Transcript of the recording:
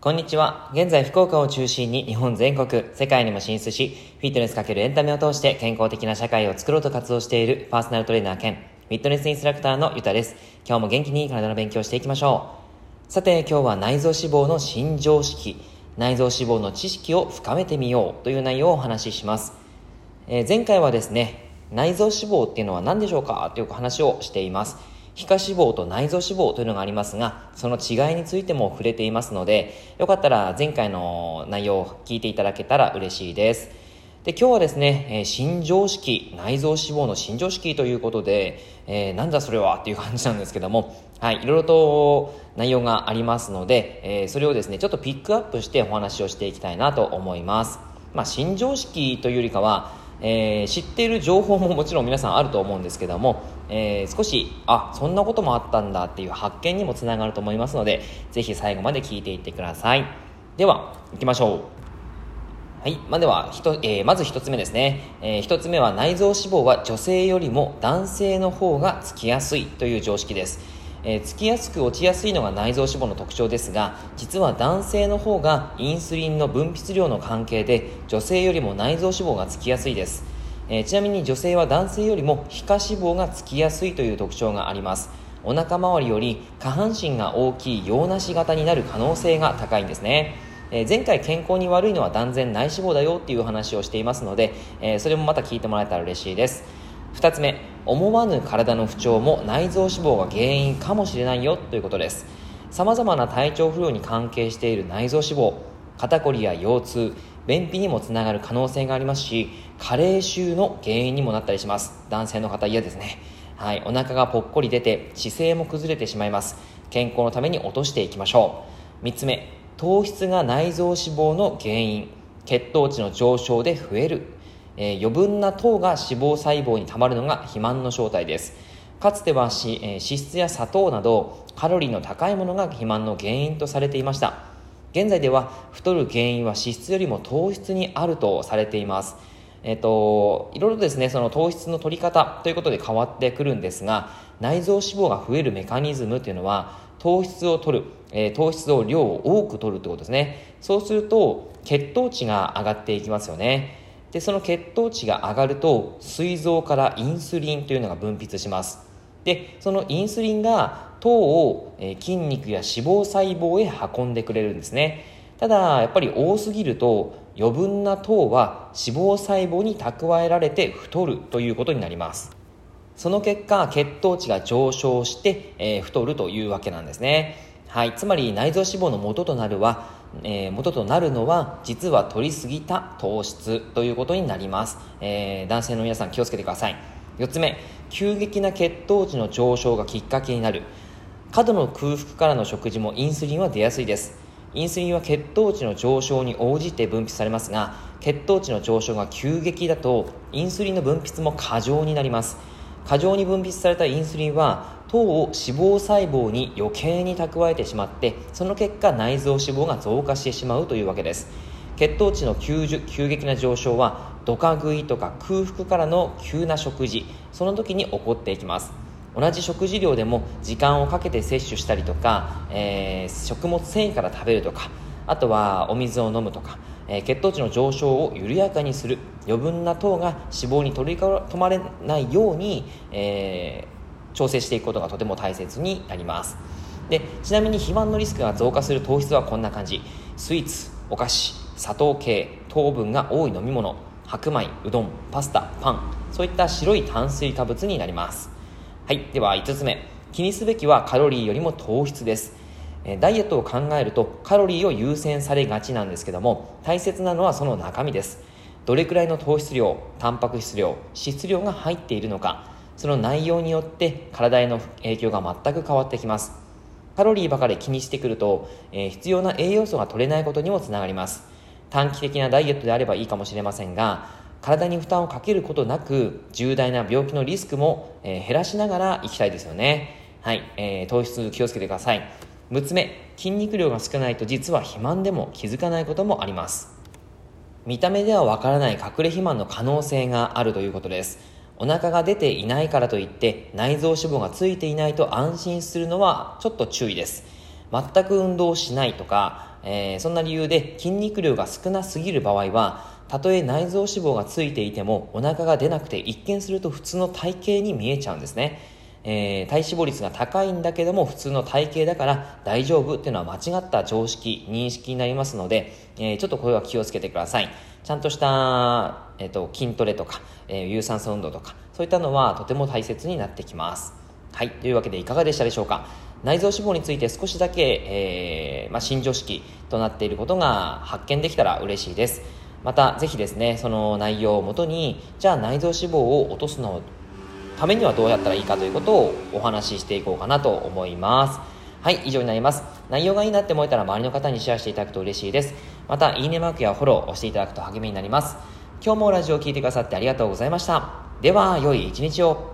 こんにちは。現在、福岡を中心に日本全国、世界にも進出し、フィットネスかけるエンタメを通して健康的な社会を作ろうと活動しているパーソナルトレーナー兼、フィットネスインストラクターのゆたです。今日も元気に体の勉強していきましょう。さて、今日は内臓脂肪の新常識、内臓脂肪の知識を深めてみようという内容をお話しします。えー、前回はですね、内臓脂肪っていうのは何でしょうかという話をしています。皮下脂肪と内臓脂肪というのがありますが、その違いについても触れていますので、よかったら前回の内容を聞いていただけたら嬉しいです。で、今日はですね、えー、新常識、内臓脂肪の新常識ということで、えー、なんだそれはっていう感じなんですけども、はい、いろいろと内容がありますので、えー、それをですね、ちょっとピックアップしてお話をしていきたいなと思います。まあ、新常識というよりかは、えー、知っている情報ももちろん皆さんあると思うんですけども、えー、少しあそんなこともあったんだっていう発見にもつながると思いますのでぜひ最後まで聞いていってくださいでは行きましょうはい。まあ、では、ひと、えー、まず一つ目ですね。えー、一つ目は内臓脂肪は女性よりも男性の方がつきやすいという常識です。えー、つきやすく落ちやすいのが内臓脂肪の特徴ですが、実は男性の方がインスリンの分泌量の関係で女性よりも内臓脂肪がつきやすいです。えー、ちなみに女性は男性よりも皮下脂肪がつきやすいという特徴があります。お腹周りより下半身が大きい洋梨型になる可能性が高いんですね。え、前回健康に悪いのは断然内脂肪だよっていう話をしていますので、え、それもまた聞いてもらえたら嬉しいです。2つ目思わぬ体の不調も内臓脂肪が原因かもしれないよということです。さまざまな体調不良に関係している内臓脂肪肩こりや腰痛便秘にもつながる可能性がありますし加齢臭の原因にもなったりします。男性の方嫌ですね。はいお腹がぽっこり出て姿勢も崩れてしまいます。健康のために落としていきましょう。3つ目糖質が内臓脂肪の原因血糖値の上昇で増える、え、余分な糖が脂肪細胞にたまるのが肥満の正体ですかつてはし、え、脂質や砂糖などカロリーの高いものが肥満の原因とされていました現在では太る原因は脂質よりも糖質にあるとされていますえっと、いろいろですね、その糖質の取り方ということで変わってくるんですが、内臓脂肪が増えるメカニズムというのは、糖質を取る、えー、糖質を量を多く取るってことですね。そうすると、血糖値が上がっていきますよね。で、その血糖値が上がると、膵臓からインスリンというのが分泌します。で、そのインスリンが糖を、筋肉や脂肪細胞へ運んでくれるんですね。ただやっぱり多すぎると余分な糖は脂肪細胞に蓄えられて太るということになります。その結果血糖値が上昇して、えー、太るというわけなんですね。はい、つまり内臓脂肪の元となるは、えー、元となるのは実は取りすぎた糖質ということになります、えー、男性の皆さん気をつけてください。4つ目急激な血糖値の上昇がきっかけになる。過度の空腹からの食事もインスリンは出やすいです。インスリンは血糖値の上昇に応じて分泌されますが血糖値の上昇が急激だとインスリンの分泌も過剰になります。過剰に分泌されたインスリンは糖を脂肪細胞に余計に蓄えてしまってその結果内臓脂肪が増加してしまうというわけです。血糖値の急急激な上昇はドカ食いとか空腹からの急な食事その時に起こっていきます。同じ食事量でも時間をかけて摂取したりとか、えー、食物繊維から食べるとかあとはお水を飲むとか、えー、血糖値の上昇を緩やかにする余分な糖が脂肪に取り込まれないように、えー、調整していくことがとても大切になります。でちなみに肥満のリスクが増加する糖質はこんな感じ。スイーツお菓子砂糖系糖分が多い飲み物白米うどんパスタパンそういった白い炭水化物になります。はいでは5つ目。気にすべきはカロリーよりも糖質です。ダイエットを考えるとカロリーを優先されがちなんですけども大切なのはその中身です。どれくらいの糖質量タンパク質量脂質量が入っているのかその内容によって体への影響が全く変わってきます。カロリーばかり気にしてくると、えー、必要な栄養素が取れないことにもつながります。短期的なダイエットであればいいかもしれませんが体に負担をかけることなく重大な病気のリスクも、えー、減らしながらいきたいですよね。はい、えー、糖質気をつけてください。6つ目筋肉量が少ないと実は肥満でも気づかないこともあります。見た目ではわからない隠れ肥満の可能性があるということです。お腹が出ていないからといって内臓脂肪がついていないと安心するのはちょっと注意です。全く運動しないとか、えー、そんな理由で筋肉量が少なすぎる場合はたとえ内臓脂肪がついていてもお腹が出なくて一見すると普通の体型に見えちゃうんですね。えー、体脂肪率が高いんだけども普通の体型だから大丈夫っていうのは間違った常識認識になりますので、えー、ちょっとこれは気をつけてください。ちゃんとした、えーと、筋トレとか、えー、有酸素運動とかそういったのはとても大切になってきます。はい。というわけでいかがでしたでしょうか？内臓脂肪について少しだけ、えーまあ、新常識となっていることが発見できたら嬉しいです。またぜひですねその内容をもとにじゃあ内臓脂肪を落とすのためにはどうやったらいいかということをお話ししていこうかなと思います。はい。以上になります。内容がいいなって思えたら周りの方にシェアしていただくと嬉しいです。またいいねマークやフォローを押していただくと励みになります。今日もラジオを聴いてくださってありがとうございました。では良い一日を。